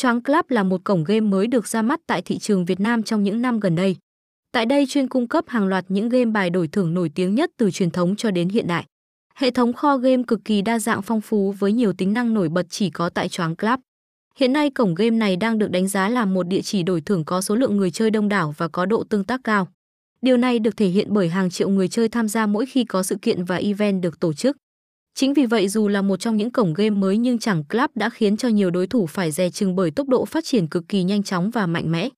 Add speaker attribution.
Speaker 1: Choáng Club là một cổng game mới được ra mắt tại thị trường Việt Nam trong những năm gần đây. Tại đây chuyên cung cấp hàng loạt những game bài đổi thưởng nổi tiếng nhất từ truyền thống cho đến hiện đại. Hệ thống kho game cực kỳ đa dạng phong phú với nhiều tính năng nổi bật chỉ có tại Choáng Club. Hiện nay cổng game này đang được đánh giá là một địa chỉ đổi thưởng có số lượng người chơi đông đảo và có độ tương tác cao. Điều này được thể hiện bởi hàng triệu người chơi tham gia mỗi khi có sự kiện và event được tổ chức. Chính vì vậy dù là một trong những cổng game mới nhưng chẳng Club đã khiến cho nhiều đối thủ phải dè chừng bởi tốc độ phát triển cực kỳ nhanh chóng và mạnh mẽ.